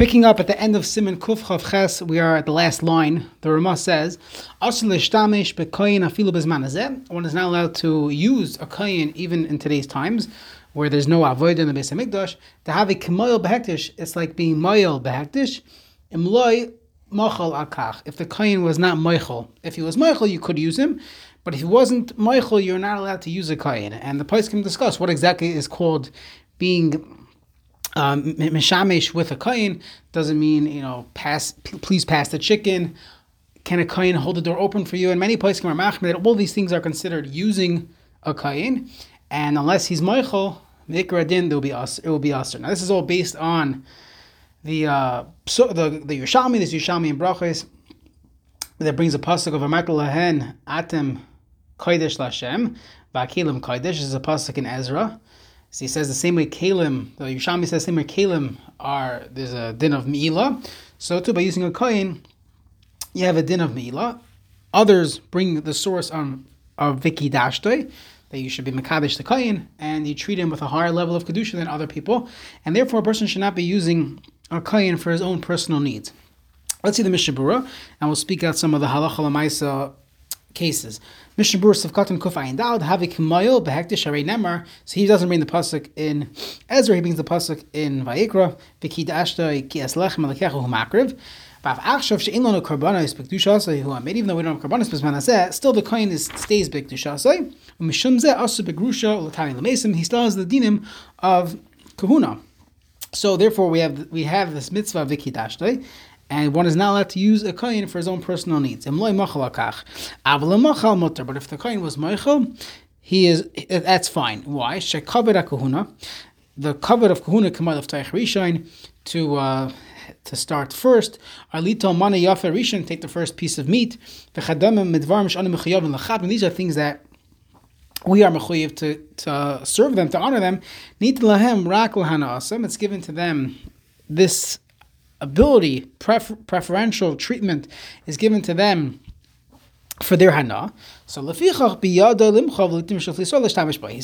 Picking up at the end of Siman Kuf Chav Ches, we are at the last line. The Ramah says, One is not allowed to use a koyin even in today's times, where there's no avoid in the Beis Hamikdash. To have a kemoyel behektish, it's like being moyel behektish. Imloy machal akach. If the koyin was not moichel, if he was moichel, you could use him. But if he wasn't moichel, you're not allowed to use a koyin. And the place can discuss what exactly is called being um, with a kohen doesn't mean you know pass. Please pass the chicken. Can a kohen hold the door open for you? In many places, all these things are considered using a kohen, and unless he's moichel, mikradin, there will be us. It will be us. Now this is all based on the uh, so the the. This Yerushalmi in Brachos that brings a pasuk of a Lahen Atem Kodesh Lashem Vakilim Kodesh. This is a pasuk in Ezra. So he says the same way Kalim, the Yerushalmi says the same way Kalim are, there's a din of Me'ilah. So too, by using a coin, you have a din of Me'ilah. Others bring the source on of Viki Dashtoi, that you should be Makabish the coin, and you treat him with a higher level of Kedusha than other people, and therefore a person should not be using a coin for his own personal needs. Let's see the Mishnah Berurah, and we'll speak out some of the halacha cases. Mishnah Berurah Sivkatan Kuf Ayin Dal Havik Mayil Behektish Arei Nemar. So he doesn't bring the pasuk in Ezra. He brings the pasuk in Vayikra. V'ki Dashta Ki Eslechem Alekechu Humakriv. But Achshav Shein Lanu Karbanos Bekdushasei Hu Amid. Even though we don't have Karbanos Bezmanaseh, still the coin is stays Bekdushasei. Mishum Zeh Asu Begrusha Latani Lemesim. He still has the dinim of Kahuna. So therefore, we have we have this mitzvah vikidashtei, and one is not allowed to use a coin for his own personal needs. But if the coin was meichel, he is that's fine. Why? The cover of kahuna kamal of taich rishon to uh, to start first. Arlito mana yafer rishon take the first piece of meat. These are things that we are mechuyev to, to serve them, to honor them. Nit lahem rak It's given to them this ability, prefer, preferential treatment is given to them for their hana. So He's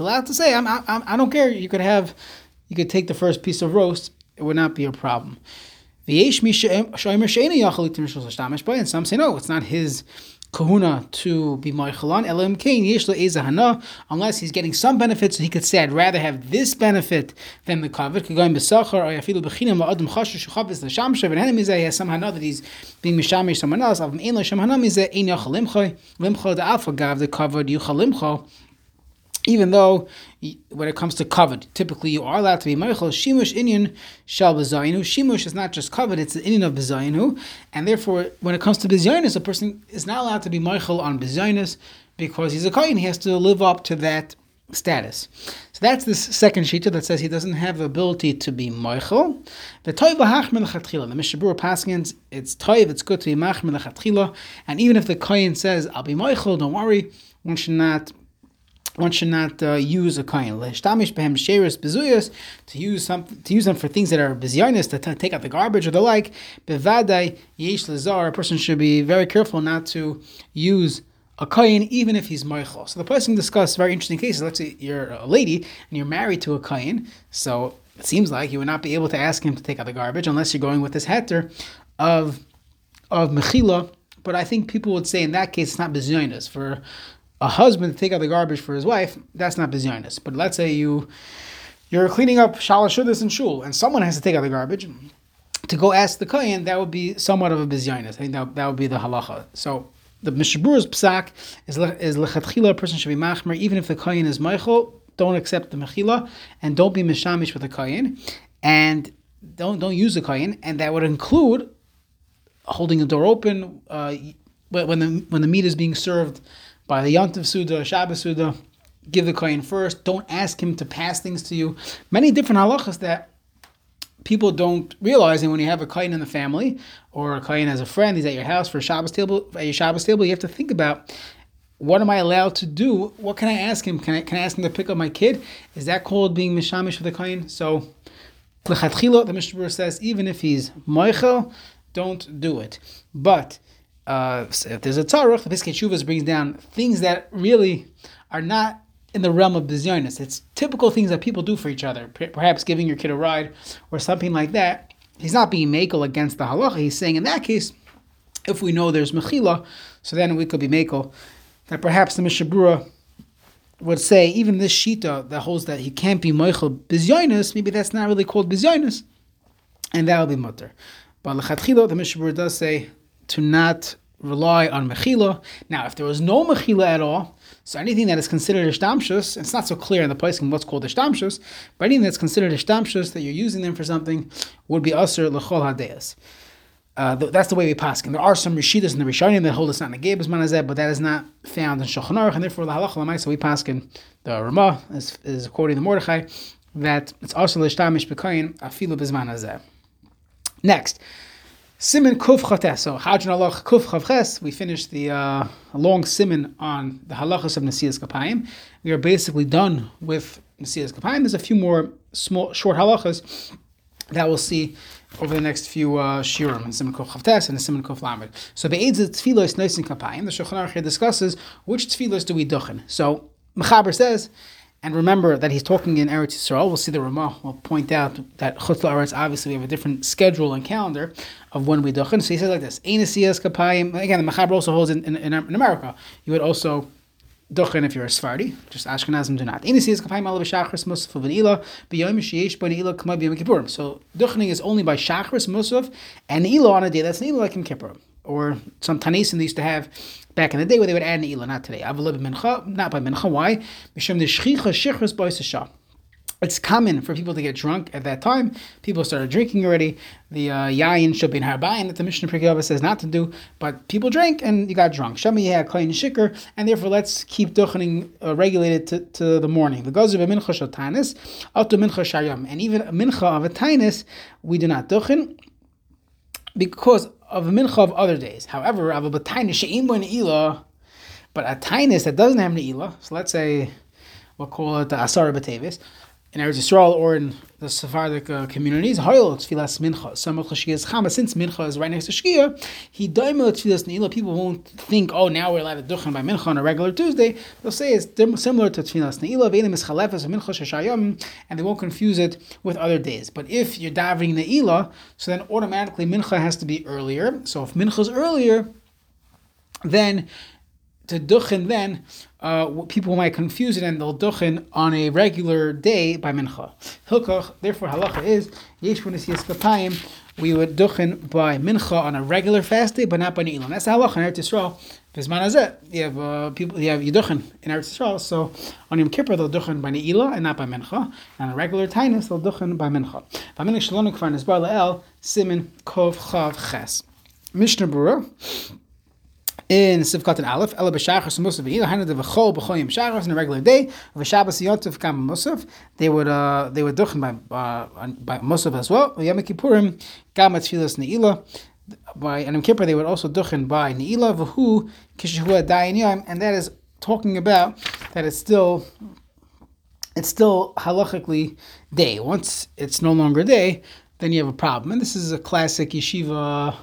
allowed to say, I'm, I'm, I don't care. You could have, you could take the first piece of roast. It would not be a problem. And some say no, it's not his kahuna to be moichalan. Elam kain yesh hana, unless he's getting some benefit, so he could say, I'd rather have this benefit than the kavod. In besachar or yafilu bechinam la'adam chashu shuchavis l'shamshav, and enem he has some hana that he's being mishamish someone else. Avim ein l'shem hana mizeh ein yachalimcha, limcha da'afa gav the kavod yuchalimcha even though when it comes to covet, typically you are allowed to be meichel. Shimush inyan shal bezayinu. Shimush is not just covet; it's the inyan of bezayinu, and therefore, when it comes to bezaynus, a person is not allowed to be meichel on bezaynus because he's a kohen. He has to live up to that status. So that's this second shita that says he doesn't have the ability to be meichel. The toiv hachmel lechatchila. The Mishabur Paskins, it's toiv. It's good to be machmel lechatchila, and even if the kohen says, "I'll be meichel," don't worry, one should not one should not uh, use a coin. To use some to use them for things that are bizarreness, to t- take out the garbage or the like. Bevadai yesh lazar. A person should be very careful not to use a kohen even if he's moichel. So the person discuss very interesting cases. Let's say you're a lady and you're married to a kohen. So it seems like you would not be able to ask him to take out the garbage unless you're going with this heter of of mechila. But I think people would say in that case it's not bizarreness for a husband to take out the garbage for his wife, that's not bizarreness. But let's say you you're cleaning up shalashudas and shul, and someone has to take out the garbage. To go ask the kohen, that would be somewhat of a bizarreness. I think that, that would be the halacha. So the mishabur's psak is is lechatchila. A person should be machmer even if the kohen is meichel. Don't accept the mechila and don't be mishamish with the kohen, and don't don't use the kohen, and that would include holding the door open uh, when the when the meat is being served by the Yantiv Suda, Shabbos Suda, give the Kohen first. Don't ask him to pass things to you. Many different halachas that people don't realize. And when you have a Kohen in the family or a Kohen as a friend, he's at your house for a Shabbos table, at your Shabbos table, you have to think about what am I allowed to do? What can I ask him? Can I, can I ask him to pick up my kid? Is that called being mishamish for the Kohen? So, the Mishnah says, even if he's moichel, don't do it. But uh, if there's a tzarech, the Piskei Teshuvos brings down things that really are not in the realm of bizarreness. It's typical things that people do for each other. Perhaps giving your kid a ride or something like that. he's not being makel against the halacha. He's saying in that case, if we know there's mechila, so then we could be makel. That perhaps the Mishnah Berurah would say even this shita that holds that he can't be meichel bizyonis, maybe that's not really called bizyonis, and that'll be mutter. But lechatchila, the Mishnah Berurah does say to not rely on mechila. Now, if there was no mechila at all, so anything that is considered ishtamshus, it's not so clear in the place in what's called ishtamshus, but anything that's considered ishtamshus that you're using them for something would be usher lechol hadeas. Uh, that's the way we pass. And there are some rishidas in the Rishonim that hold us not in the Gebes manazeh, but that is not found in Shulchan Aruch, and therefore the halacha l'maisa we pass in the Ramah is, is according to Mordechai that it's also l'shtamish b'koyin afilu b'zman. Next, Simin Kuf. So Hajjan Allah Kuf Chavches. We finished the uh, long simin on the halachas of Nasias Kapayim. We are basically done with Nasias Kapayim. There's a few more small, short halachas that we'll see over the next few uh, shiurim, Siman Kuf Chavtes and the Siman Kuf Lamed. So Be'edz Tfilos Noisin Kapayim, the Shulchan Aruch discusses which Tfilos do we duchen. So Mechaber says, and remember that he's talking in Eretz Yisrael. We'll see the Ramah will point out that Chutz Eretz, obviously we have a different schedule and calendar of when we duchen. So he says like this, Einasiyas Kapayim, again the Mechaber also holds in, in, in America. You would also Duchen if you're a Sephardi, just Ashkenazim do not. Inisi is kapayim alav shachris musaf v'neila b'yom sheyesh bo neila k'may b'yom kippurim. So duchening is only by shachris musaf and neila on a day that's neila like in Kippur. Or some Tanisim they used to have back in the day where they would add neila, not today. Avalib mincha, not by mincha. Why? Mishum it's common for people to get drunk at that time. People started drinking already. The uh, yayin should be in harbayin that the Mishnah Pirkei says not to do, but people drank and you got drunk. Shami had klein shikr, and therefore let's keep duchening uh, regulated to, to the morning. The gazu mincha shotanis, to mincha shayam, and even mincha of a tainis we do not duchen because of mincha of other days. However, of a tainis she'im ila, but a tainis that doesn't have an ila, so let's say we'll call it the asara b'tevis in Eretz Yisrael or in the Sephardic uh, communities, Hoyel Tfilas Mincha. Samach. Since Mincha is right next to Shkia, he daimel Tfilas Neila. People won't think, oh, now we're allowed to duchen by Mincha on a regular Tuesday. They'll say it's similar to Tfilas Neila. Veilim is Chalefes Mincha Shashayim, and they won't confuse it with other days. But if you're davening Neila, so then automatically Mincha has to be earlier. So if Mincha is earlier, then to duchen then, uh, people might confuse it and they'll duchen on a regular day by mincha. Hilkach, therefore halacha is yesh kapayim. We would duchen by mincha on a regular fast day, but not by ni'ilam. That's halacha in Eretz Yisrael. Bisman you have uh, people, you have yiduchen in Eretz Yisrael. So on Yom Kippur they'll duchen by ni'ilah and not by mincha. And on a regular tainus they'll duchen by mincha. V'aminik shalom kvar nisbar la'el simin kov chav ches. Mishnah Berurah in Sivkat and Aleph, Ela b'shachas musaf v'ila hana de v'chol b'choyim shachas in a regular day, v'shabbos yontif kam musaf, they would uh, they would duchen by uh, by musaf as well. Yom Kippurim gam atfilas neila. By and in Kippur they would also duchen by neila v'hu kishu dayin yom, and that is talking about that it's still it's still halachically day. Once it's no longer day, then you have a problem. And this is a classic yeshiva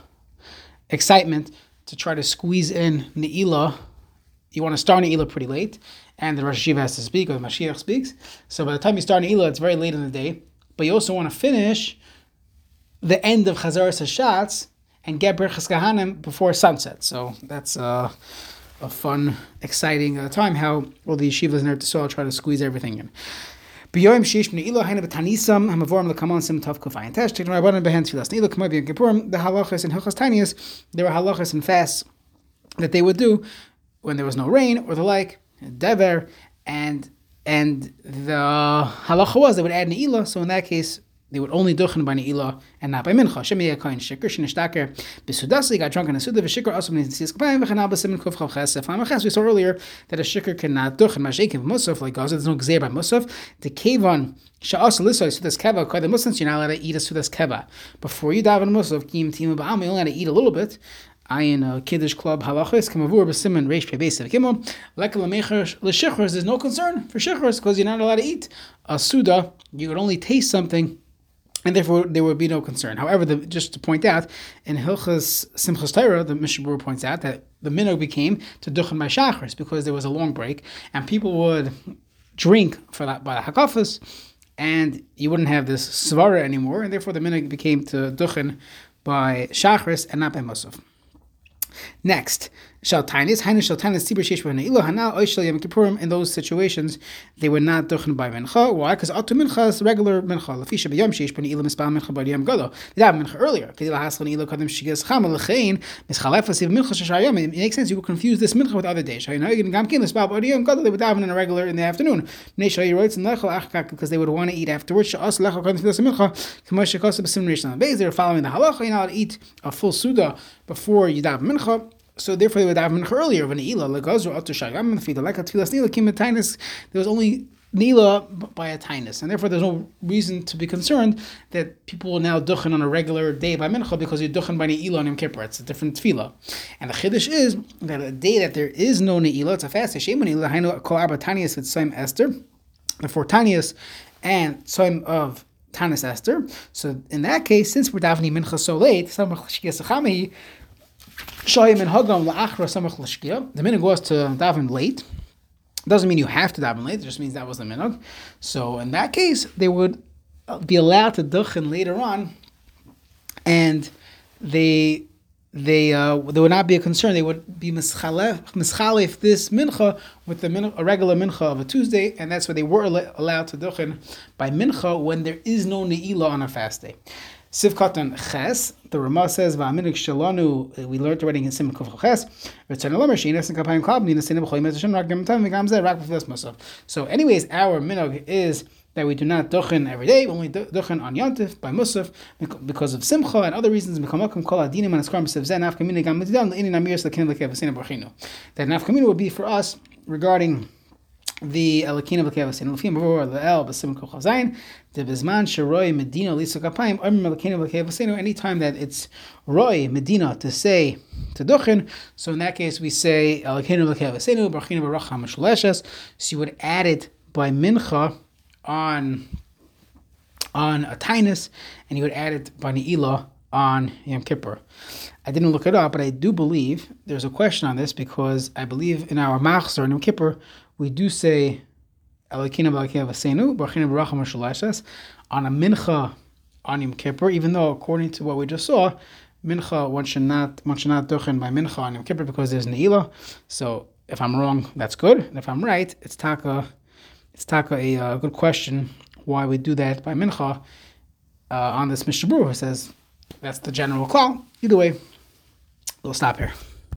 excitement to try to squeeze in Ne'ilah, you want to start Ne'ilah pretty late, and the Rosh Hashiva has to speak, or the Mashiach speaks. So by the time you start Ne'ilah, it's very late in the day, but you also want to finish the end of Chazaras Hashatz and get Berchas Kahanim before sunset. So that's uh, a fun, exciting uh, time how all the yeshivas in Eretz try to squeeze everything in. B'yoyim sheish ilo haina b'tanisam ha'mavorim l'kamon sim tav kufayin tesh taking rabbanon behen tfilas neilo k'may b'yom kippurim the halachas and hilchas tinias there were halachas and fasts that they would do when there was no rain or the like dever and and the halacha was they would add neila so in that case they would only duchen by ne'ilah and not by mincha. Shemi yekayin shikr shenishtaker besudasi got drunk in a suda v'shikr also means tzis kapayim v'chanal b'simin kuf chav ches sefam ches. We saw earlier that a shikr cannot duchen mashikim musaf like Gaza. There's no gzeir by musaf. The kevan sha'as lisoy sudas keva quite the Muslims you're not allowed to eat a sudas keva before you daven musaf kim tima ba'am you're only allowed to eat a little bit. Ayin a Kiddush Club halachis kamavur b'simin reish pebeis v'kimel lekal mecher l'shichros. There's no concern for shichros because you're not allowed to eat a suda. You could only taste something and therefore there would be no concern. However, the, just to point out, in Hilchas Simchas Torah, the Mishnah points out that the minog became to duchen by shachris because there was a long break, and people would drink for that by the hakafas, and you wouldn't have this svara anymore, and therefore the minhag became to duchen by shachris and not by musaf. Next, In those situations, they were not duchen by Mincha. Why? Because Atu Mincha is regular Mincha. Lafisha B'yom Sheish Ne'ilah Mispal Mincha Bar Yom Gado. They have Mincha earlier. Kedila Hasel Ne'ilah Kadem Shigas Chama L'chein, Mischalef Asiv Mincha. It makes sense, you could confuse this Mincha with other days. Hainu Yom Gamkin, Mispal Bar Yom Gado, they would have in a regular in the afternoon. Neisha Yiroitz and Lechel Achkak, because they would want to eat afterwards. Sha'as Lechel Kadem Filas Mincha, B'sim Rishon they're following the halacha, you're not eat a full Suda before you daven Mincha so therefore they would have earlier. When ila legazru atu shagam fida like a tfilas nila kim There was only nila by a tinus, and therefore there's no reason to be concerned that people will now duchen on a regular day by mincha because you're duchen by neila on Yom Kippur. It's a different tefillah. And the chiddush is that a day that there is no neila, it's a fast. Hashem neila hainu kol arba tanias with Tzom Esther, the tanias and Tzom of Tanis Esther. So in that case, since we're davening mincha so late, Shoyim and Hagam la'achra samach l'shkia. The minhag was to daven late. Doesn't mean you have to daven late. It just means that was the minhag. So in that case, they would be allowed to duchen later on, and they they uh, there would not be a concern. They would be mischalef this mincha with the a regular mincha of a Tuesday, and that's why they were allowed to duchen by mincha when there is no ne'ilah on a fast day. Sivkatan Ches, the Ramah says, Va'aminik Shalanu, uh, we learned already in Ches, Return and Kapayim Klab, Nina Rak Rak Masav. So, anyways, our minog is that we do not duchen every day, only duchen on Yontif by Musaf because of Simcha and other reasons. That nafkamina would be for us regarding the Elakina B'Kevasin, Lefim B'Vor Le'el B'Sim Kochazayin, the Bizman Sheroi Medina Lisa Kapayim, Om Elakina B'Kevasin, anytime that it's Roy Medina to say to Duchin, so in that case we say Elakina B'Kevasin, B'Achina B'Racham Shaleshes, so you would add it by Mincha on on a Tainus, and you would add it by Ne'ilah on Yom Kippur. I didn't look it up, but I do believe there's a question on this because I believe in our Machzor Yom Kippur we do say Baracham on a mincha on Yom Kippur, even though according to what we just saw, mincha one should not one should not duchen by mincha on Yom Kippur because there's neila. So if I'm wrong, that's good, and if I'm right, it's taka it's taka a uh, good question why we do that by mincha uh, on this Mishnah who says that's the general call. Either way, we'll stop here.